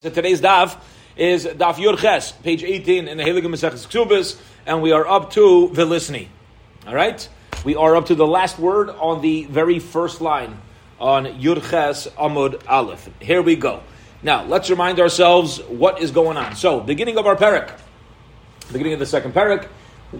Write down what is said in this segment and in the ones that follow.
So today's daf is daf Yurches, page 18 in the Heilige Ksubis, and we are up to the listening. All right? We are up to the last word on the very first line on Yurches Amud Aleph. Here we go. Now, let's remind ourselves what is going on. So, beginning of our parak, beginning of the second parak,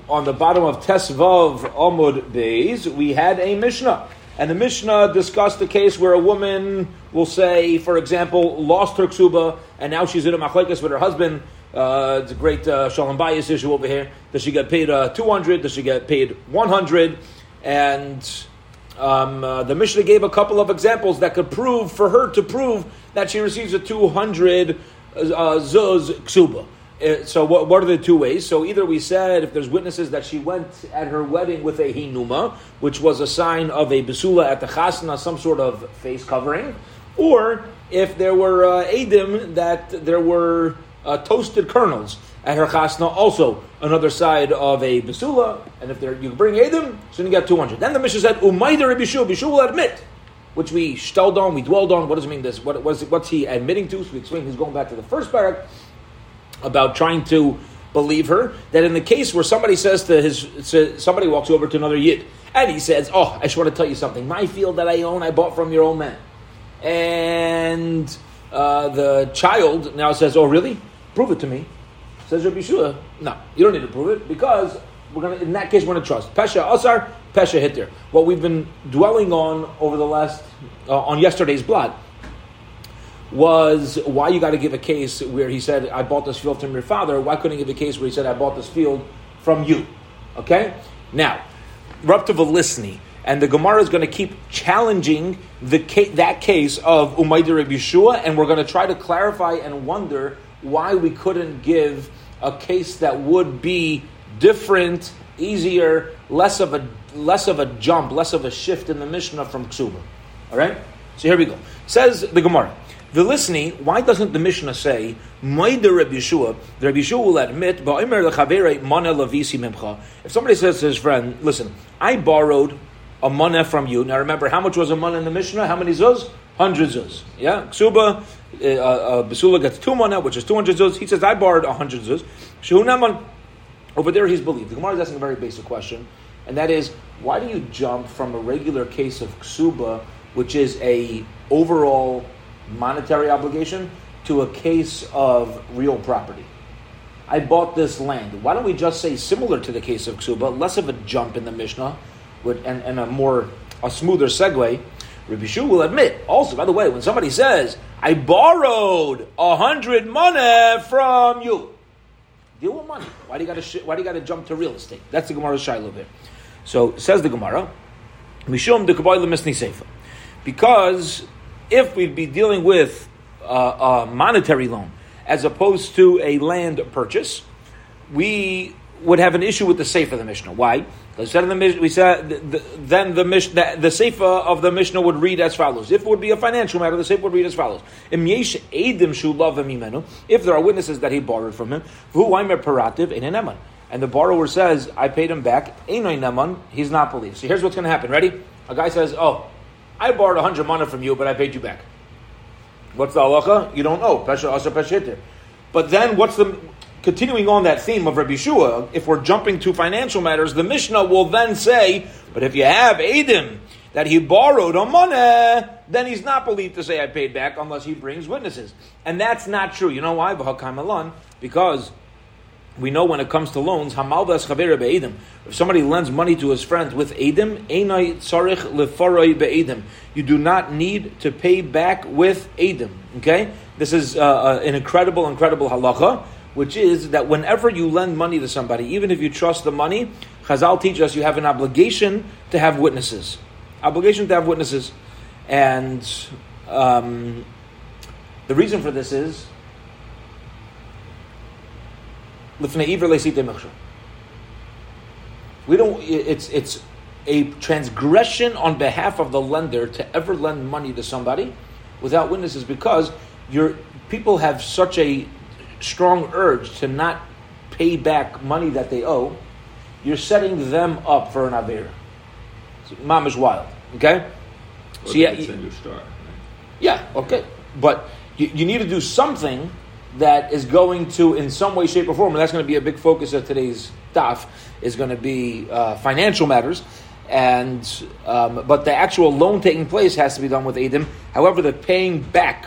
on the bottom of Tesvav Amud Beis, we had a Mishnah. And the Mishnah discussed the case where a woman will say, for example, lost her ksuba, and now she's in a machlekes with her husband. Uh, it's a great uh, shalom bias issue over here. Does she get paid uh, 200? Does she get paid 100? And um, uh, the Mishnah gave a couple of examples that could prove, for her to prove, that she receives a 200 uh, zuz ksuba. Uh, so what, what are the two ways? So either we said if there's witnesses that she went at her wedding with a hinuma, which was a sign of a besula at the chasna, some sort of face covering, or if there were uh, edim that there were uh, toasted kernels at her chasna, also another side of a besula, and if there you bring edim, so you get 200. Then the Mishnah said, umayder bishu, bishu will admit, which we stelled on, we dwelled on. What does it mean this? What, what's, what's he admitting to? So we explain. he's going back to the first parak about trying to believe her that in the case where somebody says to his somebody walks over to another yid and he says, "Oh, I just want to tell you something. My field that I own, I bought from your old man," and uh, the child now says, "Oh, really? Prove it to me." Says Rabbi Shua, "No, you don't need to prove it because we're gonna. In that case, we're gonna trust Pesha Asar, Pesha Hitter. What we've been dwelling on over the last uh, on yesterday's blot." Was why you got to give a case where he said, I bought this field from your father. Why couldn't he give a case where he said, I bought this field from you? Okay? Now, to Velisni, and the Gemara is going to keep challenging the ca- that case of Umaydir Rabbi Yeshua, and we're going to try to clarify and wonder why we couldn't give a case that would be different, easier, less of a less of a jump, less of a shift in the Mishnah from Ksuba. All right? So here we go. Says the Gemara. The listening, why doesn't the Mishnah say, Maida Reb Yeshua, Reb Yeshua will admit, if somebody says to his friend, listen, I borrowed a money from you. Now remember, how much was a money in the Mishnah? How many zuz? Hundred zuz. Yeah? Ksuba, uh, uh, Basula gets two money, which is 200 zuz. He says, I borrowed 100 zuz. Shehunaman, over there he's believed. The Gemara is asking a very basic question, and that is, why do you jump from a regular case of Ksuba, which is a overall monetary obligation to a case of real property. I bought this land. Why don't we just say similar to the case of Ksuba, less of a jump in the Mishnah, with, and, and a more a smoother segue? Rabbi Shu will admit. Also, by the way, when somebody says, "I borrowed a hundred money from you," deal with money. Why do you got to Why do you got to jump to real estate? That's the Gemara's shiloh there. So says the Gemara, "Mishum de misni seifa," because if we'd be dealing with uh, a monetary loan as opposed to a land purchase, we would have an issue with the sefer of the Mishnah. Why? Because said in the we said the, then the Mishnah, the, the of the Mishnah would read as follows. If it would be a financial matter, the sefer would read as follows: If there are witnesses that he borrowed from him, and the borrower says, "I paid him back," he's not believed. So here's what's going to happen. Ready? A guy says, "Oh, I borrowed 100 mana from you, but I paid you back. What's the halacha? You don't know. Pesha. But then what's the, continuing on that theme of Rabbi Shua, if we're jumping to financial matters, the Mishnah will then say, but if you have Adim, that he borrowed a money, then he's not believed to say I paid back unless he brings witnesses. And that's not true. You know why? Because we know when it comes to loans, hamaldas chavera. If somebody lends money to his friends with edim, einai tzarich lefaroi be'edim. You do not need to pay back with edim. Okay, this is uh, uh, an incredible, incredible halacha, which is that whenever you lend money to somebody, even if you trust the money, Chazal teach us you have an obligation to have witnesses. Obligation to have witnesses, and um, the reason for this is we don't. It's it's a transgression on behalf of the lender to ever lend money to somebody without witnesses because your people have such a strong urge to not pay back money that they owe. You're setting them up for an avera. Mom is wild. Okay. Well, so yeah, you, start, right? yeah. Okay, but you, you need to do something that is going to, in some way, shape, or form, and that's going to be a big focus of today's daf, is going to be uh, financial matters. And um, but the actual loan taking place has to be done with Adim. However, the paying back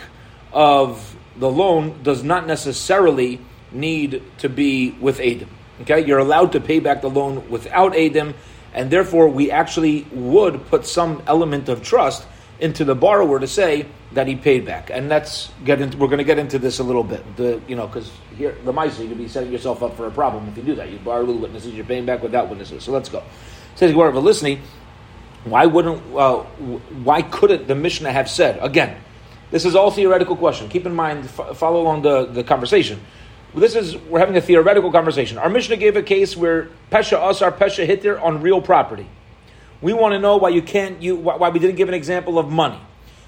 of the loan does not necessarily need to be with Adim. Okay, you're allowed to pay back the loan without Adim, and therefore we actually would put some element of trust into the borrower to say that he paid back. And let's get into, we're going to get into this a little bit. The, you know, because here, the mice, you could be setting yourself up for a problem if you do that. You borrow with witnesses, you're paying back without witnesses. So let's go. Says Gemara, listening, why wouldn't, uh, why couldn't the Mishnah have said, again, this is all theoretical question. Keep in mind, f- follow along the, the conversation. This is, we're having a theoretical conversation. Our Mishnah gave a case where Pesha Asar, Pesha Hitter on real property. We want to know why you can't, you, why we didn't give an example of money.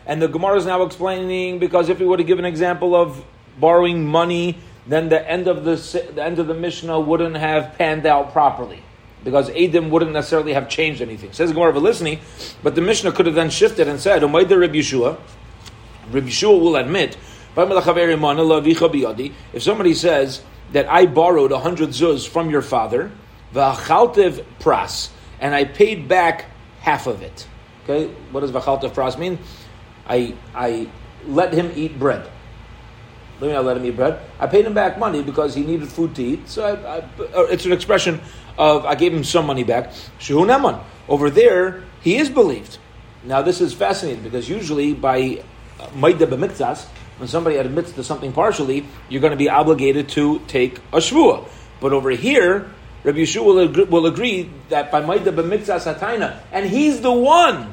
And the Gemara is now explaining because if we would have given an example of borrowing money, then the end of the, the end of the Mishnah wouldn't have panned out properly because Adam wouldn't necessarily have changed anything. Says Gemara listening, but the Mishnah could have then shifted and said, Rabbi Yeshua, Rabbi Yeshua will admit if somebody says that I borrowed hundred zuz from your father, v'achaltev pras, and I paid back half of it. Okay, what does v'achaltev pras mean? I I let him eat bread. Let me not let him eat bread. I paid him back money because he needed food to eat. So I, I, it's an expression of I gave him some money back. Shehu. Over there, he is believed. Now this is fascinating because usually by uh, maida b'miktas, when somebody admits to something partially, you're going to be obligated to take a shvua. But over here, Rabbi Yeshua will agree, will agree that by Maida b'miktas hataina, and he's the one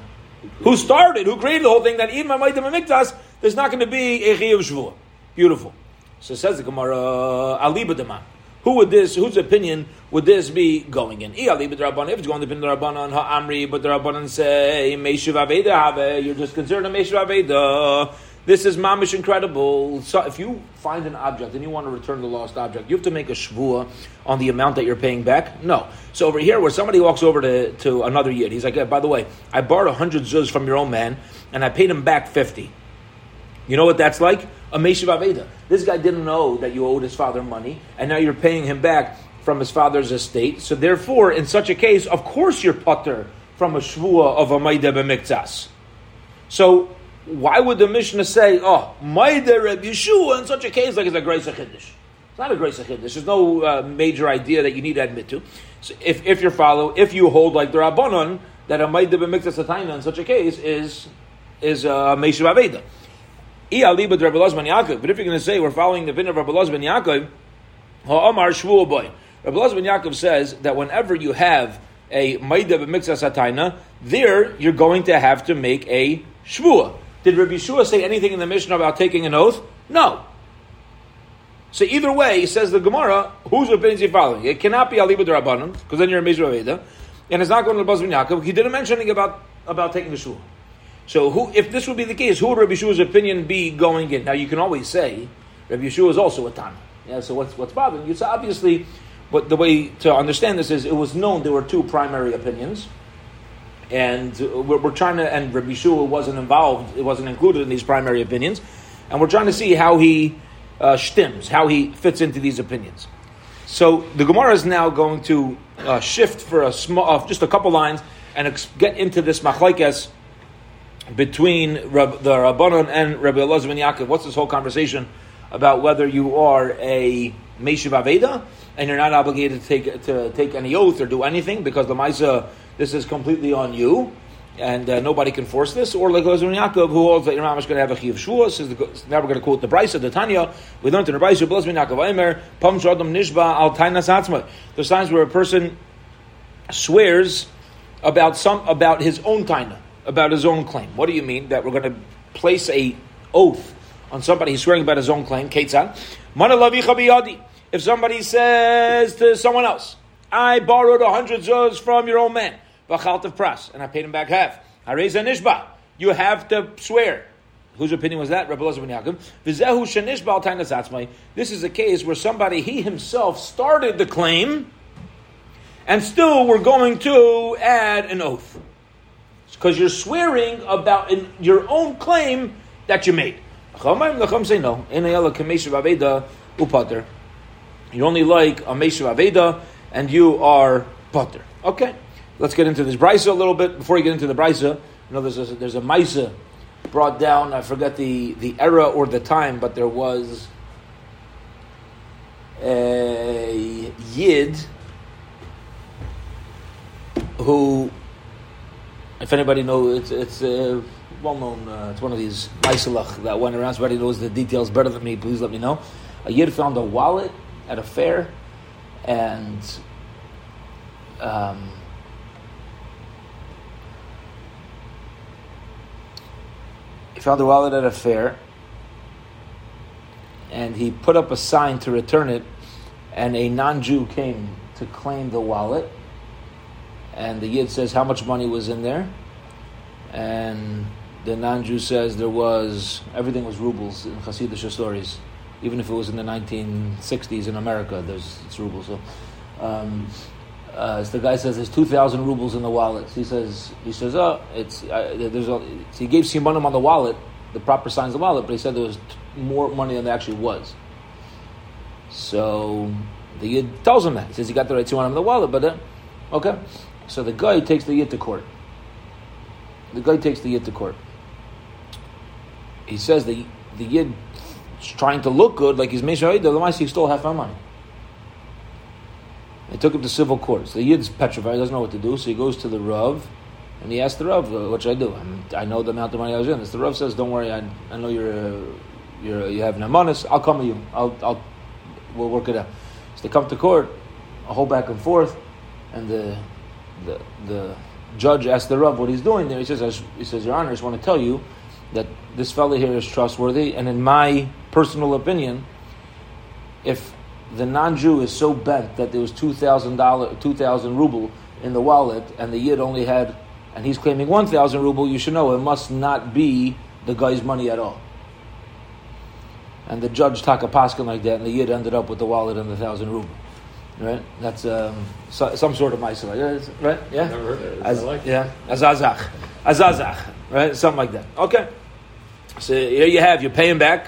who started, who created the whole thing, that even by Maida b'miktas, there's not going to be a chiyuv shvua. Beautiful. So says the Gemara, Ali b'daman. Who would this? Whose opinion would this be going in? If it's going to be the Rabbanan ha'amri, but the Rabbanan say Meishiv Aveda you're just concerned a Meishiv Aveda. This is mamish incredible. So if you find an object and you want to return the lost object, you have to make a shvua on the amount that you're paying back. No. So over here, where somebody walks over to, to another yid, he's like, by the way, I borrowed hundred zuz from your own man, and I paid him back fifty. You know what that's like? A meshiv aveda. This guy didn't know that you owed his father money, and now you're paying him back from his father's estate. So therefore, in such a case, of course you're putter from a shvua of a maida b'miktas. So why would the Mishnah say, oh, Maida Reb Yeshua in such a case like it's a Grace Chiddush? It's not a Grace Chiddush. There's no uh, major idea that you need to admit to. So if, if you follow, if you hold like the Rabbanon, that a Maida B'miktas Ataina in such a case is is a uh, Meshav Aveda. But if you're going to say we're following the opinion of Rabbi ben Yaakov, Ha'amar Shvuah Boy. Rabbi ben Yaakov says that whenever you have a Maida B'miktas Ataina, there you're going to have to make a Shvuah. Did Rabbi Yeshua say anything in the Mishnah about taking an oath? No. So either way, he says the Gemara, whose opinion is he following? It cannot be Aliba Rabbanon, because then you're a Mizra Veda, and it's not going to Bazmin Yaakov. He didn't mention anything about, about taking the shul. So who, if this would be the case, who would Rabbi Yeshua's opinion be going in? Now you can always say, Rabbi Yeshua is also a Tana. Yeah, so what's, what's bothering you? So obviously, but the way to understand this is, it was known there were two primary opinions and we're, we're, trying to. And Rabbi Shua wasn't involved; it wasn't included in these primary opinions, and we're trying to see how he uh, stims, how he fits into these opinions. So the Gemara is now going to uh, shift for a small, uh, just a couple lines, and ex- get into this machlekes between Rab, the Rabbanon and Rabbi Elazar ben Yaakov. What's this whole conversation about whether you are a Meshiv Aveda and you're not obligated to take to take any oath or do anything because the Maisa this is completely on you, and uh, nobody can force this. Or like Elazar Yaakov, who holds that your mom is going to have a chiv shua. Says now we're going to quote the Brisa, the Tanya. We learned in the Brisa, Elazar Yaakov Aimer, Pam Shadam Nishba Al Tainas Atzma. There's times where a person swears about some about his own taina, about his own claim. What do you mean that we're going to place a oath on somebody he's swearing about his own claim? Ketzan, If somebody says to someone else, I borrowed a hundred zuz from your old man, v'chalt of pras, and I paid him back half. I raise a nishba. You have to swear. Whose opinion was that? Rabbi Elazar ben Yaakov. V'zehu shenishba al This is a case where somebody, he himself started the claim, and still we're going to add an oath. Because you're swearing about your own claim that you made. Say no. You're only like a meshav aveda, and you are pater. Okay, let's get into this brisa a little bit. Before you get into the brisa, you know there's a, there's a maisa brought down. I forget the the era or the time, but there was a yid who, if anybody knows, it's it's uh, well known. Uh, it's one of these maisalach that went around. Somebody knows the details better than me. Please let me know. A yid found a wallet at a fair, and um, found the wallet at a fair, and he put up a sign to return it, and a non-Jew came to claim the wallet, and the yid says how much money was in there, and the non-Jew says there was everything was rubles in Hasidic stories, even if it was in the 1960s in America. There's it's rubles. So, um, uh, the guy says there's 2,000 rubles in the wallet. He says he says oh it's uh, there's a, so he gave Simanim on the wallet the proper signs of the wallet, but he said there was t- more money than there actually was. So the yid tells him that he says he got the right Simanim in the wallet, but uh, okay. So the guy takes the yid to court. The guy takes the yid to court he says the the yid is trying to look good, like he's Meshahid, otherwise he stole half our money. They took him to civil courts. The yid's petrified, doesn't know what to do, so he goes to the Rav, and he asks the Rav, what should I do? I'm, i know the amount of money I was in. So the Rav says, don't worry, I, I know you're, uh, you're, you have namanis, I'll come with you. I'll, I'll, we'll work it out. So they come to court, a whole back and forth, and the, the, the judge asks the Rav what he's doing there. He says, he says, Your Honor, I just want to tell you that this fellow here is trustworthy, and in my personal opinion, if the non-Jew is so bent that there was two thousand dollar, two thousand ruble in the wallet, and the yid only had, and he's claiming one thousand ruble, you should know it must not be the guy's money at all. And the judge taka paskin like that, and the yid ended up with the wallet and the thousand ruble. Right? That's um, so, some sort of ma'aseh, right? Yeah. Never heard it. As, like yeah, azazach, azazach, right? Something like that. Okay. So here you have, you're paying back.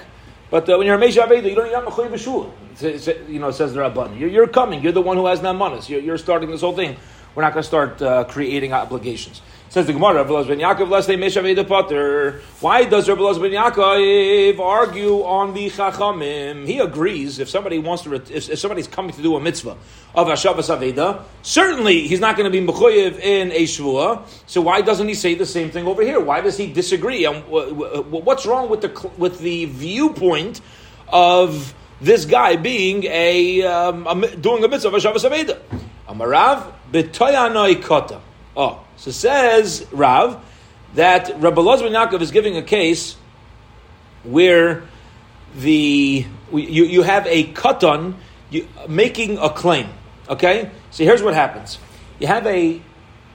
But uh, when you're a Meisha Aveda, you don't need Mechoy B'Shul. You know, says the Rabban. You're, coming. You're the one who has Namanas. You're, you're starting this whole thing. We're not going to start uh, creating obligations. Says the Gemara, Rabbi ben Yaakov, lest they Meshaveda Potter. Why does Rabbi ben Yaakov argue on the Chachamim? He agrees if somebody wants to, if, if somebody's coming to do a mitzvah of Hashavas Aveda, certainly he's not going to be Mechoyev in a Shvua. So why doesn't he say the same thing over here? Why does he disagree? What's wrong with the with the viewpoint of this guy being a, um, a doing a mitzvah of Hashavas Aveda? Amarav b'toyanoi kota. Oh. So says Rav that Rabbi Loz ben Yaakov is giving a case where the you, you have a katan you, making a claim. Okay, so here's what happens: you have a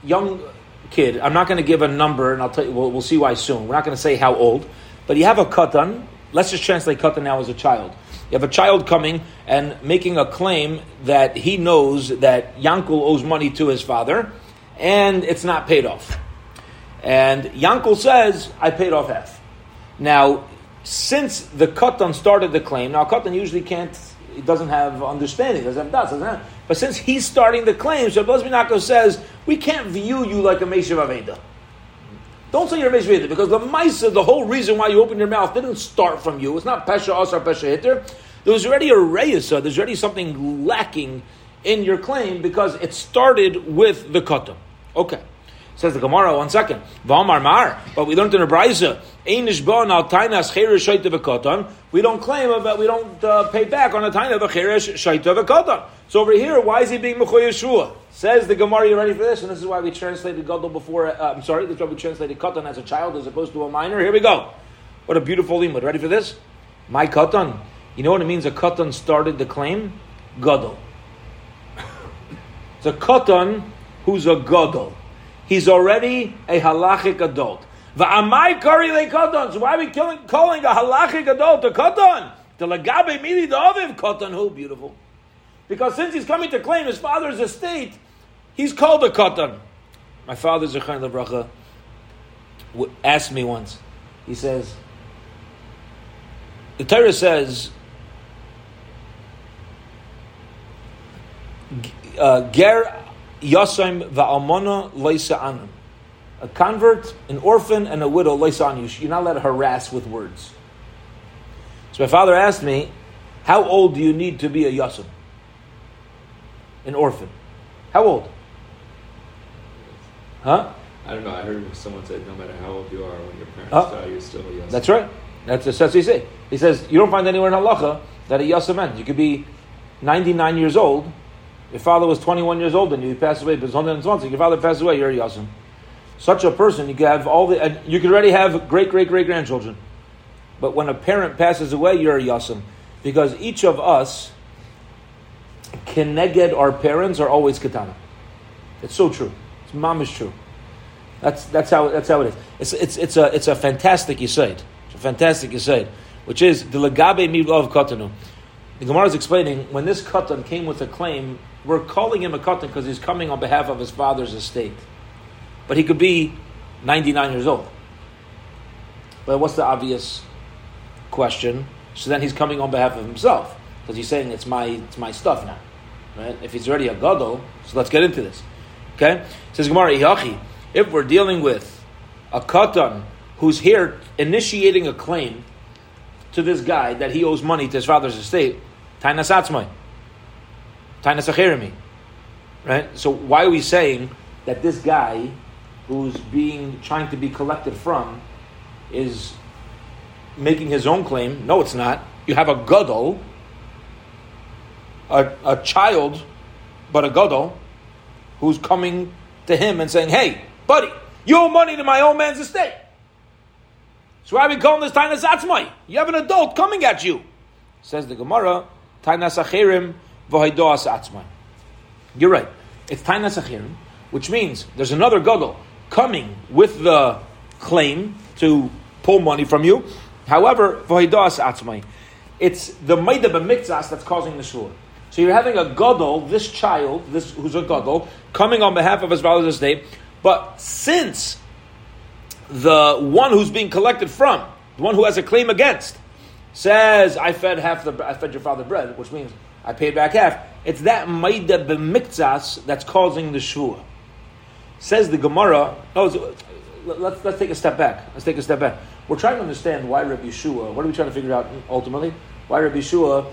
young kid. I'm not going to give a number, and I'll tell you. We'll, we'll see why soon. We're not going to say how old, but you have a katan. Let's just translate katan now as a child. You have a child coming and making a claim that he knows that Yankel owes money to his father and it's not paid off. And Yankel says, I paid off half. Now, since the Katan started the claim, now Katan usually can't, he doesn't have understanding, doesn't have does, doesn't have, but since he's starting the claim, so Blazminako says, we can't view you like a Meshav Aveda. Don't say you're a Meshav because the Maisa, the whole reason why you opened your mouth didn't start from you. It's not Pesha Asar Pesha Hitter. There was already a Reyesa, there's already something lacking in your claim because it started with the Katan. Okay. Says the Gemara, one second. Mar, but we learned in a brayza, einish bon shaita. We don't claim that we don't uh, pay back on a taina of a cheresh shaita v'kotan. So over here, why is he being mechoy Yeshua? Says the Gemara, you ready for this? And this is why we translated gadol before. Uh, I'm sorry, this is why we translated katan as a child as opposed to a minor. Here we go. What a beautiful limud. Ready for this? My katan. You know what it means? A katan started the claim. Gadol. It's a katan who's a gadol. He's already a halachic adult. Why are we killing, calling a halachic adult a katan? The katan. Who beautiful? Because since he's coming to claim his father's estate, he's called a katan. My father Zechain Lebracha asked me once. He says, the Torah says, uh, Ger Yasim va'almona loisa anum. A convert, an orphan, and a widow loisa anu. You're not allowed to harass with words. So my father asked me, how old do you need to be a yasim? An orphan. How old? Huh? I don't know. I heard someone said, no matter how old you are, when your parents Oh. die, you're still a yes. That's right. That's, that's what he say. He says you don't find anywhere in halacha that a yasa meant. You could be 99 years old. Your father was 21 years old and you passed away. But it's 120. Your father passed away. You're a yasim. Such a person, you could have all the. And you could already have great, great, great grandchildren. But when a parent passes away, you're a yasim, because each of us, keneged our parents, are always katana. It's so true. It's mamish true. That's that's how that's how it is. It's it's it's a it's a fantastic yisaid. It's a fantastic yisaid, which is the legabe milav katanu. The Gemara is explaining when this katan came with a claim, we're calling him a katan because he's coming on behalf of his father's estate, but he could be ninety nine years old. But what's the obvious question? So then he's coming on behalf of himself because he's saying it's my it's my stuff now, right? If he's already a gadol, so let's get into this. Okay, says Gemara Ihachi. If we're dealing with a katan who's here initiating a claim to this guy that he owes money to his father's estate, tainas atzmai, tainas acherimi, right? So why are we saying that this guy who's being trying to be collected from is making his own claim? No, it's not. You have a gadol, a, a child, but a gadol, who's coming to him and saying, "Hey, buddy, you owe money to my old man's estate." So why are we calling this Tainas Atzmai? You have an adult coming at you. Says the Gemara, Tainas Acherim Atzmai. You're right. It's Tainas Acherim, which means there's another gadol coming with the claim to pull money from you. However, v'haidoas Atzmai. It's the Maida b'mikzas that's causing the shur. So you're having a gadol, this child, this who's a gadol, coming on behalf of his father's estate. But since the one who's being collected from, the one who has a claim against, says, "I fed half the, I fed your father bread," which means I paid back half. It's that maida b'mikzas that's causing the shvua. Says the Gemara. Oh, let's let's take a step back. Let's take a step back. We're trying to understand why Rabbi Yeshua. What are we trying to figure out ultimately? Why Rabbi Yeshua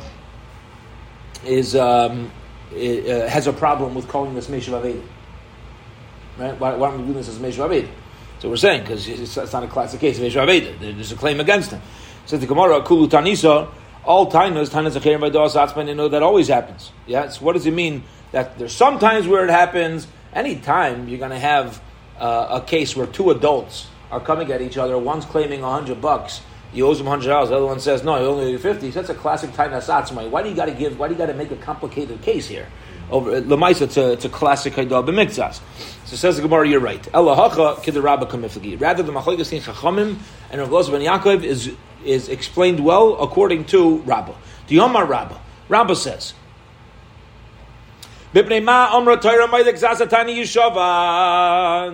is um, i- uh, has a problem with calling this Meshav Aved. Right? Why, why don't we do this as Meshav Aved? So we're saying because it's, it's not a classic case of Meshav Aved. There's a claim against him. Says the Gemara, Kulu Tanisa, all tainas, tainas by dos atzman, you know that always happens. Yeah, so what does it mean that there's some times where it happens? Anytime you're going to have uh, a case where two adults are coming at each other, one's claiming hundred bucks, he owes him hundred dollars. The other one says, "No, he only owe you 50 That's a classic tainas atzman. Why do you got to give? Why do you got to make a complicated case here? Over lemaisa, it's a, it's a classic haidah b'mikzas. So says the Gemara, you're right. Elahacha kidarabba kamiflagi. Rather, the machlekes in chachamim and Rav Loza ben Yaakov is is explained well according to Rabbah. The Yomar Rabbah. Rabbah says. "Bipnei ma omra Torah ma'ilek.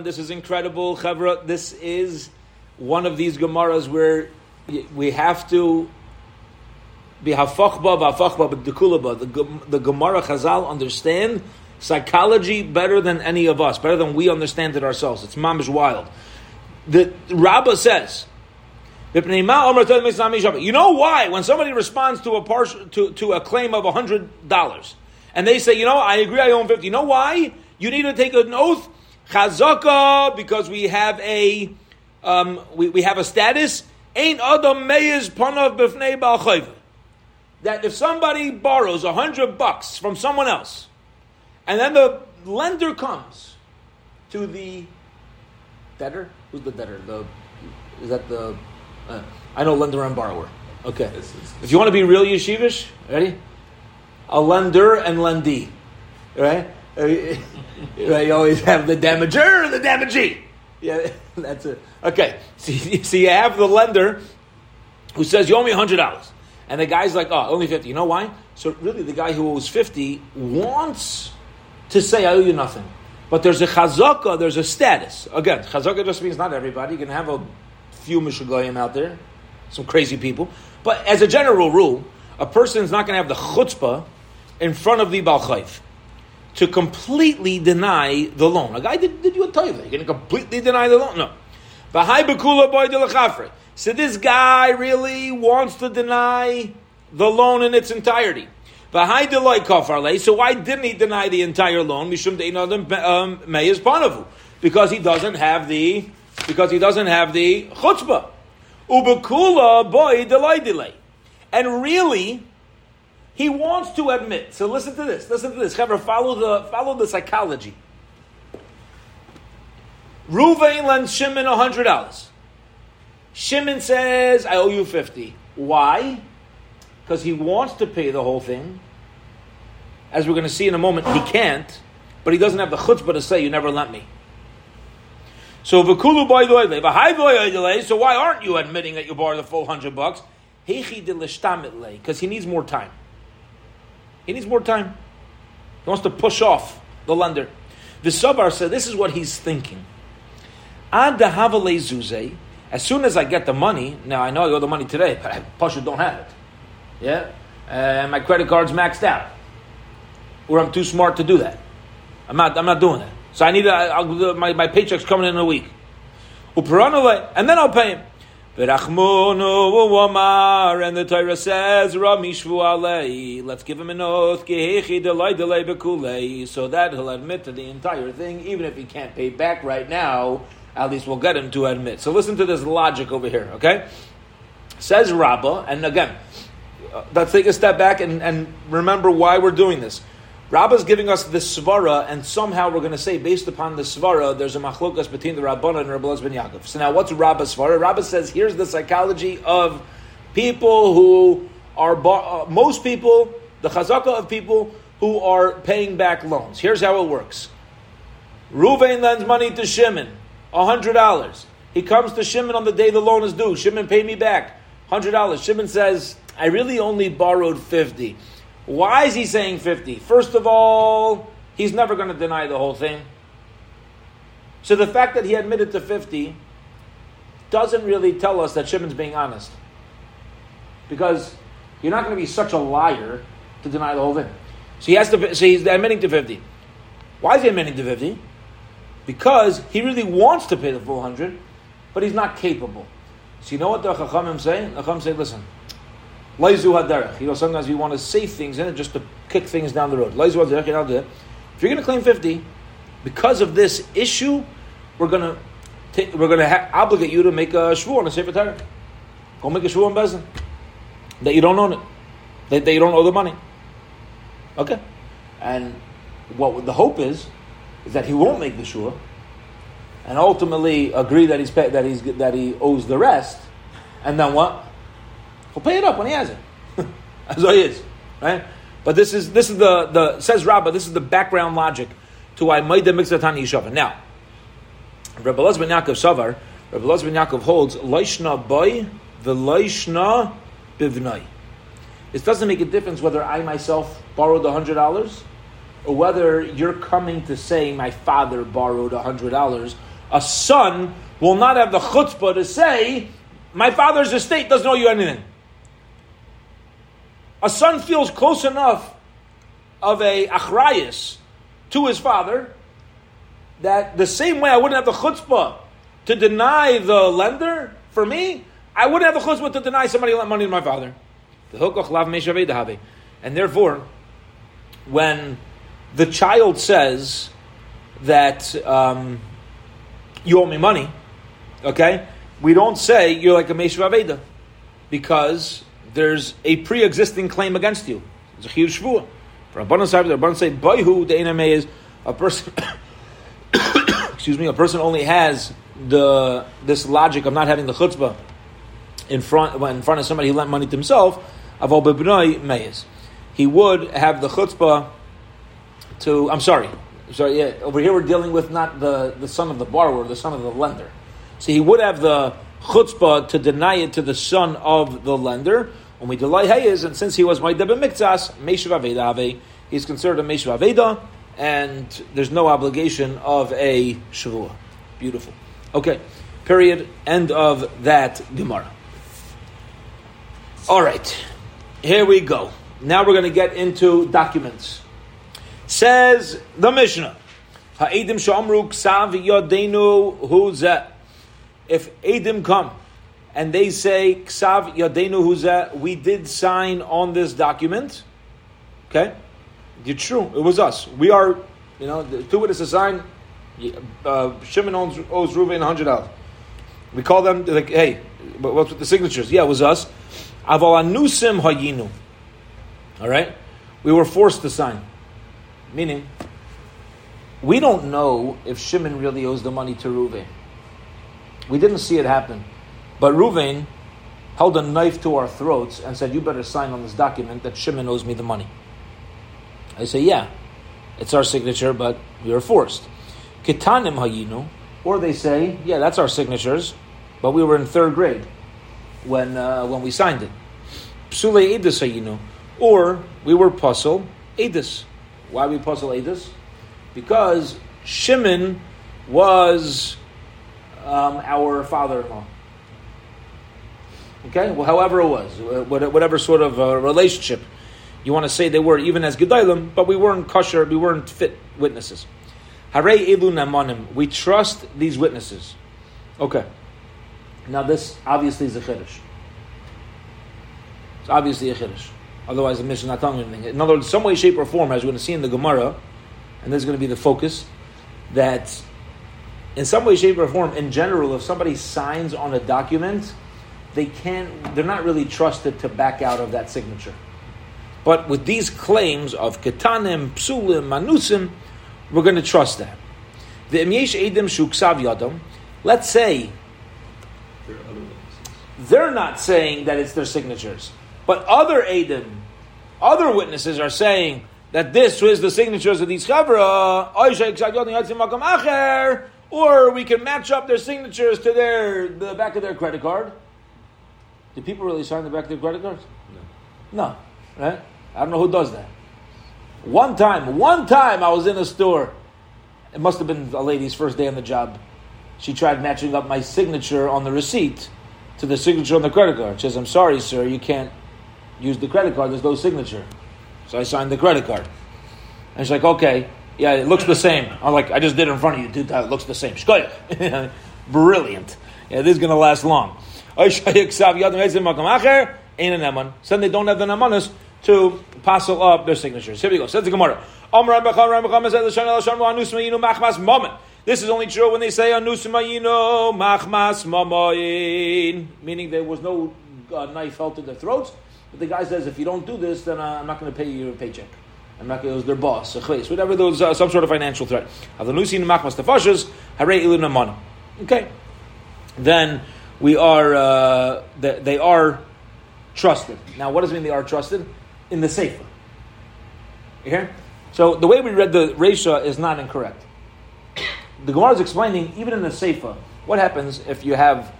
This is incredible, Chavra. This is one of these Gemaras where we have to be hafachba. The Gem- the Gemara Chazal understand psychology better than any of us, better than we understand it ourselves. It's mamish wild. The Rabbah says. You know why? When somebody responds to a partial, to, to a claim of hundred dollars, and they say, you know, I agree, I own fifty. You know why? You need to take an oath, chazaka, because we have a um, we, we have a status. Ain't adam meiz panav That if somebody borrows hundred bucks from someone else, and then the lender comes to the debtor, who's the debtor? The is that the uh, I know lender and borrower. Okay. If you want to be real yeshivish, ready? A lender and lendee, right? Right, You always have the damager and the damagee. Yeah, that's it. Okay, so you, so you have the lender who says you owe me hundred dollars, and the guy's like, oh, only fifty. You know why? So really, the guy who owes fifty wants to say I owe you nothing, but there's a chazaka, there's a status. Again, chazaka just means not everybody. You can have a few mishagoyim out there, some crazy people. But as a general rule, a person is not going to have the chutzpah in front of the Balchayv to completely deny the loan. A guy did, did you a taiva. You're going to completely deny the loan? No. So this guy really wants to deny the loan in its entirety. So why didn't he deny the entire loan? Um, because he doesn't have the because he doesn't have the chutzpah. Ubekula boy delay delay. And really, he wants to admit. So listen to this. Listen to this. However, follow the follow the psychology. Ruvain lends Shimon hundred dollars. Shimon says, "I owe you 50 Why? Because he wants to pay the whole thing. As we're going to see in a moment, he can't, but he doesn't have the chutzpah to say, "You never lent me." So v'kulu boy So why aren't you admitting that you borrowed the full hundred bucks? Because he needs more time. He needs more time. He wants to push off the lender. The Sabar said, this is what he's thinking. Ad zuze. As soon as I get the money, now I know I owe the money today, but I don't have it. Yeah? And my credit card's maxed out. Or I'm too smart to do that. I'm not, I'm not doing that. So I need a, my, my paycheck's coming in a week. And then I'll pay him. And the Torah says, Let's give him an oath, so that he'll admit to the entire thing, even if he can't pay back right now, at least we'll get him to admit. So listen to this logic over here, okay? Says Rabbah, and again, uh, let's take a step back and, and remember why we're doing this. Rabbah's giving us the svara, and somehow we're going to say, based upon the svara, there's a machlokas between the Rabbana and Rabbi ben Yaakov. So now, what's Rabbah's svara? Rabbah says, here's the psychology of people who are, uh, most people, the chazaka of people who are paying back loans. Here's how it works. Ruvain lends money to Shimon, $100. He comes to Shimon on the day the loan is due. Shimon, pay me back. $100. Shimon says, I really only borrowed 50 why is he saying 50? First of all, he's never going to deny the whole thing. So the fact that he admitted to 50 doesn't really tell us that Shimon's being honest. Because you're not going to be such a liar to deny the whole thing. So he has to. So he's admitting to 50. Why is he admitting to 50? Because he really wants to pay the full 100, but he's not capable. So you know what the Chachamim say? The Chachamim say, listen, Laizu haderech. You know, sometimes we want to save things in it just to kick things down the road. Laizu haderech. If you're going to claim 50, because of this issue, we're going to take, we're going to ha- obligate you to make a shvuah on a sefer Torah. Go make a shvuah on bezin that you don't own it, that, that you don't owe the money. Okay, and what the hope is is that he won't make the shvuah, and ultimately agree that he's that he's that he owes the rest, and then what? He'll pay it up when he has it. That's what he is, right? But this is this is the the says Rabbah. This is the background logic to why Maida Mixatani Yishava. Now, Rabbi Laz ben Yaakov Savar, Rabbi Laz ben Yaakov holds Leishna boy v'Leishna bivnai. It doesn't make a difference whether I myself borrowed the hundred dollars or whether you're coming to say my father borrowed hundred dollars. A son will not have the chutzpah to say my father's estate doesn't owe you anything a son feels close enough of a achrayas to his father that the same way I wouldn't have the chutzpah to deny the lender for me, I wouldn't have the chutzpah to deny somebody lent money to my father. And therefore, when the child says that um, you owe me money, okay, we don't say you're like a Meshav because there's a pre-existing claim against you. It's a. For Rabbanan Sahib, the Rabbanan say, "Boyhu the enemy is a person." excuse me, a person only has the this logic of not having the chutzpah in front in front of somebody who lent money to himself. Avol bebnoi meyes. He would have the chutzpah to. I'm sorry, sorry. Yeah, over here we're dealing with not the the son of the borrower, the son of the lender. So he would have the chutzpah to deny it to the son of the lender. When we delay hayes, and since he was my debit mikzas, meshav aveda he's considered a meshav aveda, and there's no obligation of a shavua. Beautiful. Okay. Period. End of that Gemara. All right, here we go. Now we're going to get into documents. Says the Mishnah, Ha'edim yodenu. If Edim come and they say ksav yodenu huzeh, we did sign on this document. Okay, it's true. It was us. We are, you know, two witnesses sign. Uh, Shimon owes, owes Reuven hundred dollars. We call them like, hey, what's with the signatures? Yeah, it was us. Aval anusim hayinu. All right, we were forced to sign. Meaning, we don't know if Shimon really owes the money to Reuven. We didn't see it happen, but Reuven held a knife to our throats and said, "You better sign on this document that Shimon owes me the money." I say, "Yeah, it's our signature, but we were forced." Kitanim hayinu, or they say, "Yeah, that's our signatures, but we were in third grade when uh, when we signed it." Psule edus hayinu, or we were psule edus. Why we psule edus? Because Shimon was um, our father-in-law. Okay, well, however it was, uh, whatever sort of uh, relationship you want to say they were, even as gedolim, but we weren't kosher, we weren't fit witnesses. Hare elu namanim. We trust these witnesses. Okay. Now this obviously is a chiddush. It's obviously a chiddush. Otherwise, the mission not telling you anything. In other words, some way, shape, or form, as we're going to see in the Gemara, and this is going to be the focus, that in some way, shape, or form, in general, if somebody signs on a document, they can't. They're not really trusted to back out of that signature. But with these claims of ketanim, psulim, manusim, we're going to trust that. The emyesh edim shuksav yadam. Let's say they're not saying that it's their signatures, but other edim, other witnesses are saying that this was the signatures of these chavra. Or we can match up their signatures to their the back of their credit card. Do people really sign the back of their credit cards? No. No, right? I don't know who does that. One time, one time I was in a store. It must have been a lady's first day on the job. She tried matching up my signature on the receipt to the signature on the credit card. She says, I'm sorry, sir, you can't use the credit card. There's no signature. So I signed the credit card. And she's like, okay, yeah, it looks the same. I'm like, I just did it in front of you times. It looks the same. Brilliant. Yeah, this is going to last long. Suddenly they don't have the namanas to passel up their signatures. Here we go. Says the Gemara. This is only true when they say anusimayino machmas mamayin, meaning there was no uh, knife held to their throats. But the guy says, if you don't do this, then I'm not going to pay you your paycheck. I'm not going to, it was their boss, whatever, there was uh, some sort of financial threat. Okay. Then we are, uh, they, they are trusted. Now, what does it mean they are trusted? In the Sefer. You hear? So the way we read the Resha is not incorrect. The Gemara is explaining, even in the Sefer, what happens if you have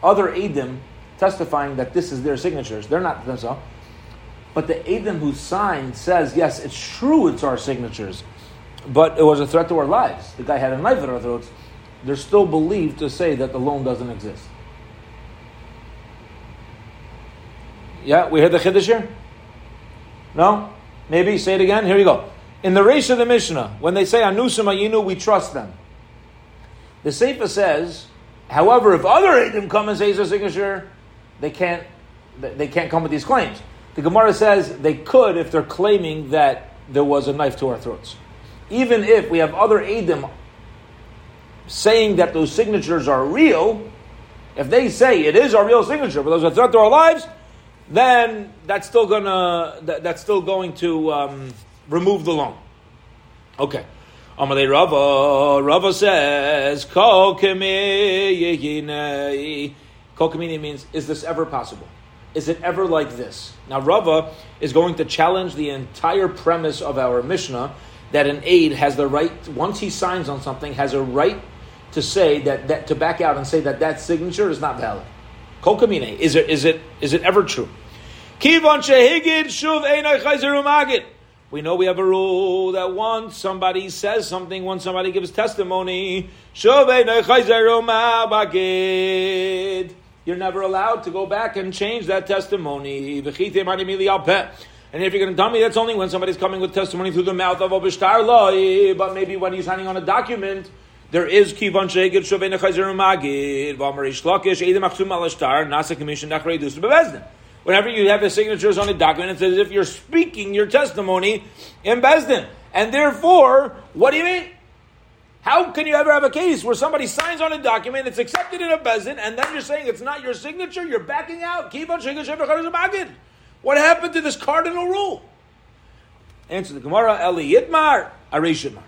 other Edim testifying that this is their signatures. They're not themselves. But the Adam who signed says, yes, it's true it's our signatures, but it was a threat to our lives. The guy had a knife at our throats. They're still believed to say that the loan doesn't exist. Yeah, we heard the Chiddush here? No? Maybe? Say it again? Here you go. In the race of the Mishnah, when they say Anusim Ayinu, we trust them. The Sefer says, however, if other Adam come and say a signature, they can't, they can't come with these claims. The Gemara says they could if they're claiming that there was a knife to our throats. Even if we have other Adim saying that those signatures are real, if they say it is our real signature, but there's a threat our lives, then that's still gonna that, that's still going to um, remove the loan. Okay. Amalei Rava, Rava says, Kokamini means, is this ever possible? Is it ever like this? Now, Rava is going to challenge the entire premise of our Mishnah that an aide has the right, once he signs on something, has a right to say that, that to back out and say that that signature is not valid. Kokamine, is it, is it, is it ever true? Kivon shehigid shuv. We know we have a rule that once somebody says something, once somebody gives testimony, shuv you're never allowed to go back and change that testimony. And if you're going to tell me that's only when somebody's coming with testimony through the mouth of Obishtar but maybe when he's signing on a document, there is kivan sheged shovei nechayzer magid lakish edim achsum alashtar nasa nachrei. Whenever you have the signatures on a document, it's as if you're speaking your testimony in Bezdin. And therefore, what do you mean? How can you ever have a case where somebody signs on a document, it's accepted in a Bezdin, and then you're saying it's not your signature, you're backing out? What happened to this cardinal rule? Answer the Gemara, Eli Yitmar, Arishimar.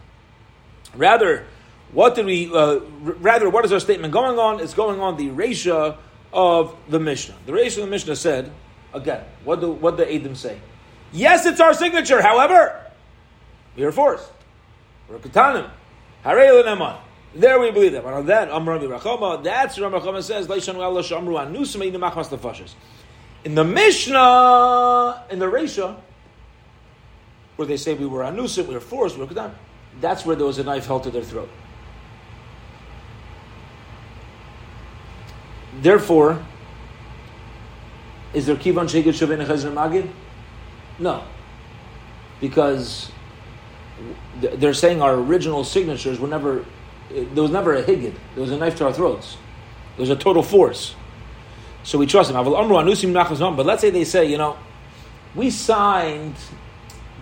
Rather, what did we, uh, rather, what is our statement going on? It's going on the Resha of the Mishnah. The Resha of the Mishnah said, again, what do, what the Adam say? Yes, it's our signature, however, we are forced. We're Katanim. Harei Neman. There we believe them. And on that, Amr Rachama, that's what Rachama says, In the Mishnah, in the Resha, where they say we were anusim, we were forced, we were Katanim, that's where there was a knife held to their throat. Therefore, is there kivan sheged shavin chazir magid? No, because they're saying our original signatures were never. There was never a higid. There was a knife to our throats. There was a total force. So we trust them. But let's say they say, you know, we signed,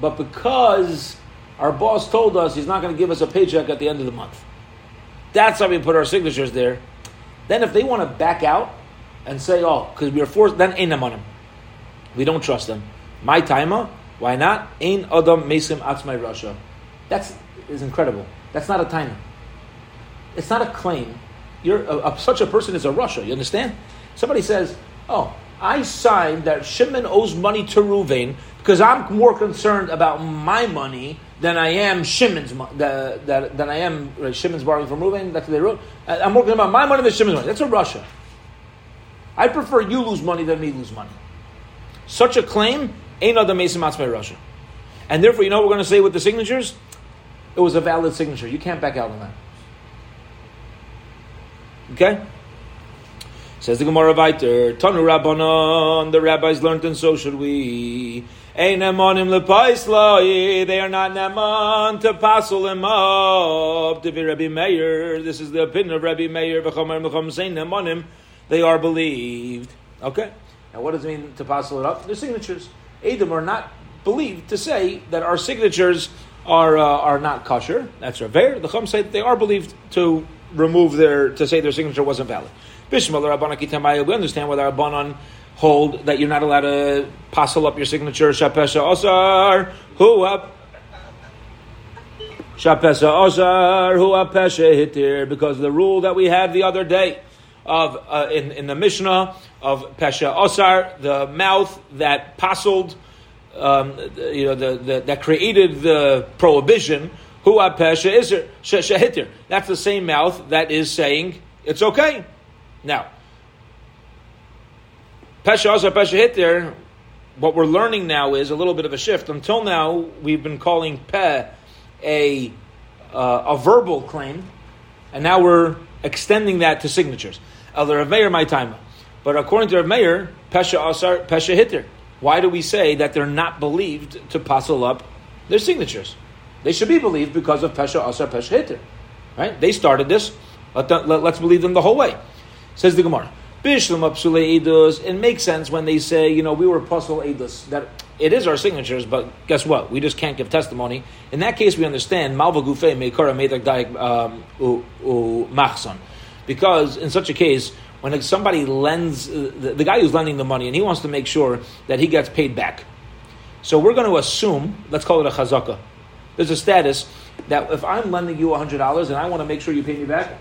but because our boss told us he's not going to give us a paycheck at the end of the month. That's how we put our signatures there. Then if they want to back out and say, oh, because we are forced, then ain't them. We don't trust them. My timer, why not? Ain adam mesim atzmai rasha. That's is incredible. That's not a timer. It's not a claim. You're a, a, such a person is a rasha. You understand? Somebody says, "Oh, I signed that Shimon owes money to Ruvain because I'm more concerned about my money than I am Shimon's that, than I am right, Shimon's borrowing from Reuven. That's what they wrote. Uh, I'm working about my money than Shimon's money. That's a rasha. I prefer you lose money than me lose money. Such a claim ain't other Mason by rasha. And therefore, you know what we're going to say with the signatures? It was a valid signature. You can't back out on that. Okay? Says the Gemara Viter, Tanu Rabbanon, the rabbis learned, and so should we. They are not neman to passel him up to be Rabbi Meir. This is the opinion of Rabbi Meir. They are believed. Okay. Now, what does it mean to passel it up? Their signatures. Adam are not believed to say that our signatures are uh, are not kosher. That's Raver. The Chum say they are believed to remove their to say their signature wasn't valid. Bishmal We understand whether Rabbanon hold that you're not allowed to passel up your signature. Shapesha Osar, who up. Shapesha Osar, who up Pesha Hitir, because the rule that we had the other day of uh, in, in the Mishnah of Pesha Osar, the mouth that passeled, um, you know, the, the, that created the prohibition. Who Pesha is Shahitir. That's the same mouth that is saying it's okay. Now, Pesha Asa Pesha Hitter, what we're learning now is a little bit of a shift. Until now, we've been calling Peh a, uh, a verbal claim, and now we're extending that to signatures. Elder Rav Meir, my time. But according to Rav Meir, Pesha Asar, Pesha Hitter. Why do we say that they're not believed to passel up their signatures? They should be believed because of Pesha Asar, Pesha Hitter. Right? They started this. Let us believe them the whole way. Says the Gemara. Bishlam Apsule Edus, it makes sense when they say, you know, we were Psule Edus, that it is our signatures, but guess what? We just can't give testimony. In that case, we understand Malva Gufe Meikara Medak Daik um, Machson. Because in such a case, when somebody lends, uh, the, the guy who's lending the money, and he wants to make sure that he gets paid back. So we're going to assume, let's call it a chazaka. There's a status that if I'm lending you $100 and I want to make sure you pay me back,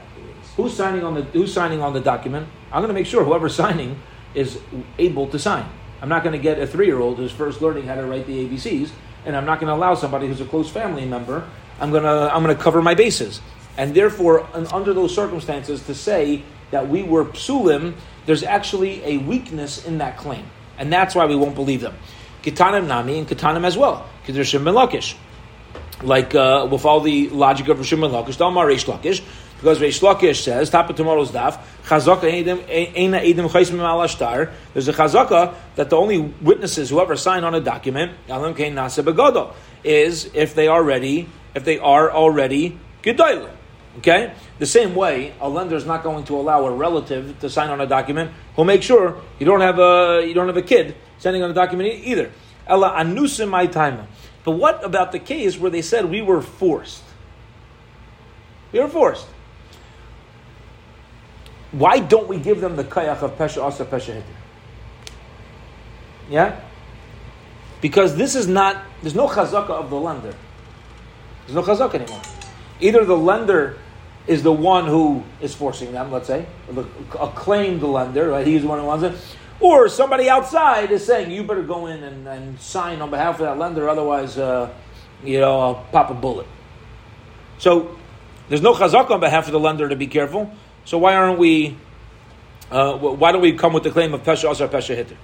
Who's signing on the Who's signing on the document? I'm going to make sure whoever's signing is able to sign. I'm not going to get a three year old who's first learning how to write the ABCs, and I'm not going to allow somebody who's a close family member. I'm going to I'm going to cover my bases, and therefore, under those circumstances, to say that we were psulim, there's actually a weakness in that claim, and that's why we won't believe them. Kitanim nami and kitanim as well, because they're Shimon Lakish. Like uh, with all the logic of Reish Lakish, Dalmar Reish Lakish, Because Reish Lakish says, top of tomorrow's daf, chazaka eina ashtar. There's a chazaka that the only witnesses who ever sign on a document, alam kein nase begodo, is if they are ready, if they are already gedolim. Okay? The same way, a lender is not going to allow a relative to sign on a document who'll make sure you don't have a, you don't have a kid signing on a document either. Ella anusim time. But what about the case where they said we were forced? We were forced. Why don't we give them the kayach of pesha asa pesha hitter? Yeah? Because this is not, there's no chazaka of the lender. There's no chazaka anymore. Either the lender is the one who is forcing them, let's say, a claimed lender, right? He's the one who wants it. Or somebody outside is saying, you better go in and, and sign on behalf of that lender, otherwise, uh, you know, I'll pop a bullet. So there's no chazak on behalf of the lender to be careful. So why aren't we? Uh, why don't we come with the claim of pesha asar pesha hitter?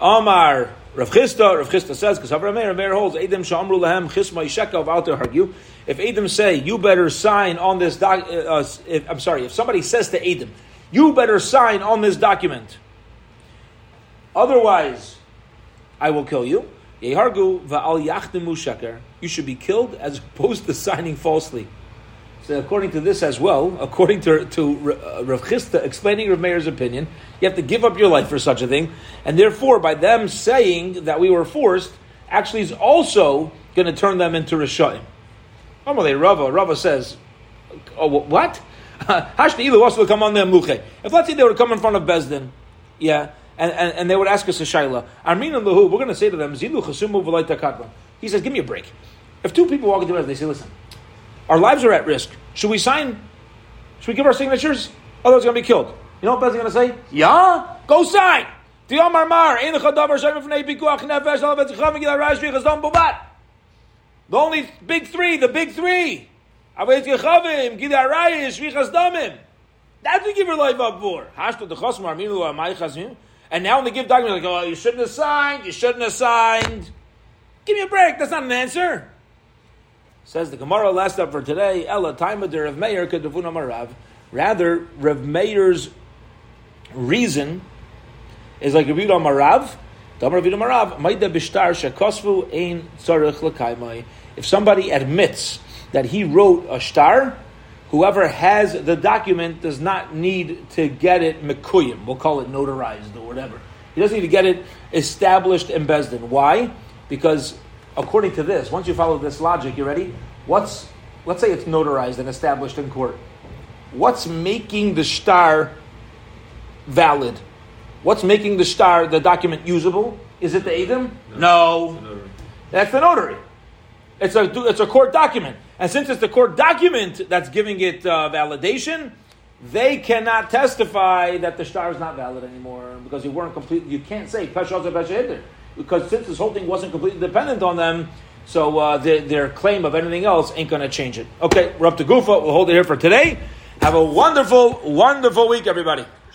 Amar Rav Chisda, Rav Chisda says because Rav Meir, holds Edom shamru lahem chisma yisheka about to argue. If Edom say you better sign on this doc, uh, uh, if, I'm sorry, if somebody says to Edom, you better sign on this document. Otherwise, I will kill you. Yehargu va'al yachdimu. You should be killed as opposed to signing falsely. So according to this as well, according to, to uh, Rav Chisda explaining Rav Meir's opinion, you have to give up your life for such a thing. And therefore, by them saying that we were forced, actually is also going to turn them into Rishayim. Amalei Rava, Rava says, oh, what? If let's say they would come in front of Bezdin, yeah, and, and, and they would ask us a shaila, Armin and Lahu, we're going to say to them, Zilu Chasumu He says, give me a break. If two people walk into us, they say, listen, our lives are at risk. Should we sign? Should we give our signatures? Otherwise, we're going to be killed. You know what Bez's going to say? Yeah, go sign. The only big three, the big three. That's what you give your life up for. And now when they give documents, like, oh, you shouldn't have signed, you shouldn't have signed. Give me a break. That's not an answer. Says the Gemara last up for today, Ella Taima de Rav Meir Kedavuna Marav. Rather, Rav Meir's reason is like Rav Yudah Marav. Rav Bishtar. If somebody admits that he wrote a shtar, whoever has the document does not need to get it mekuyim. We'll call it notarized or whatever. He doesn't need to get it established in Besdin. Why? Because according to this, once you follow this logic, you ready? What's let's say it's notarized and established in court. What's making the shtar valid? What's making the shtar the document usable? Is it the Edom? No. no. That's the notary. It's a it's a court document, and since it's the court document that's giving it uh, validation, they cannot testify that the shtar is not valid anymore because you weren't complete. You can't say pesha pesha because since this whole thing wasn't completely dependent on them, so uh, their, their, claim of anything else ain't going to change it. Okay, we're up to Gufa. We'll hold it here for today. Have a wonderful, wonderful week, everybody.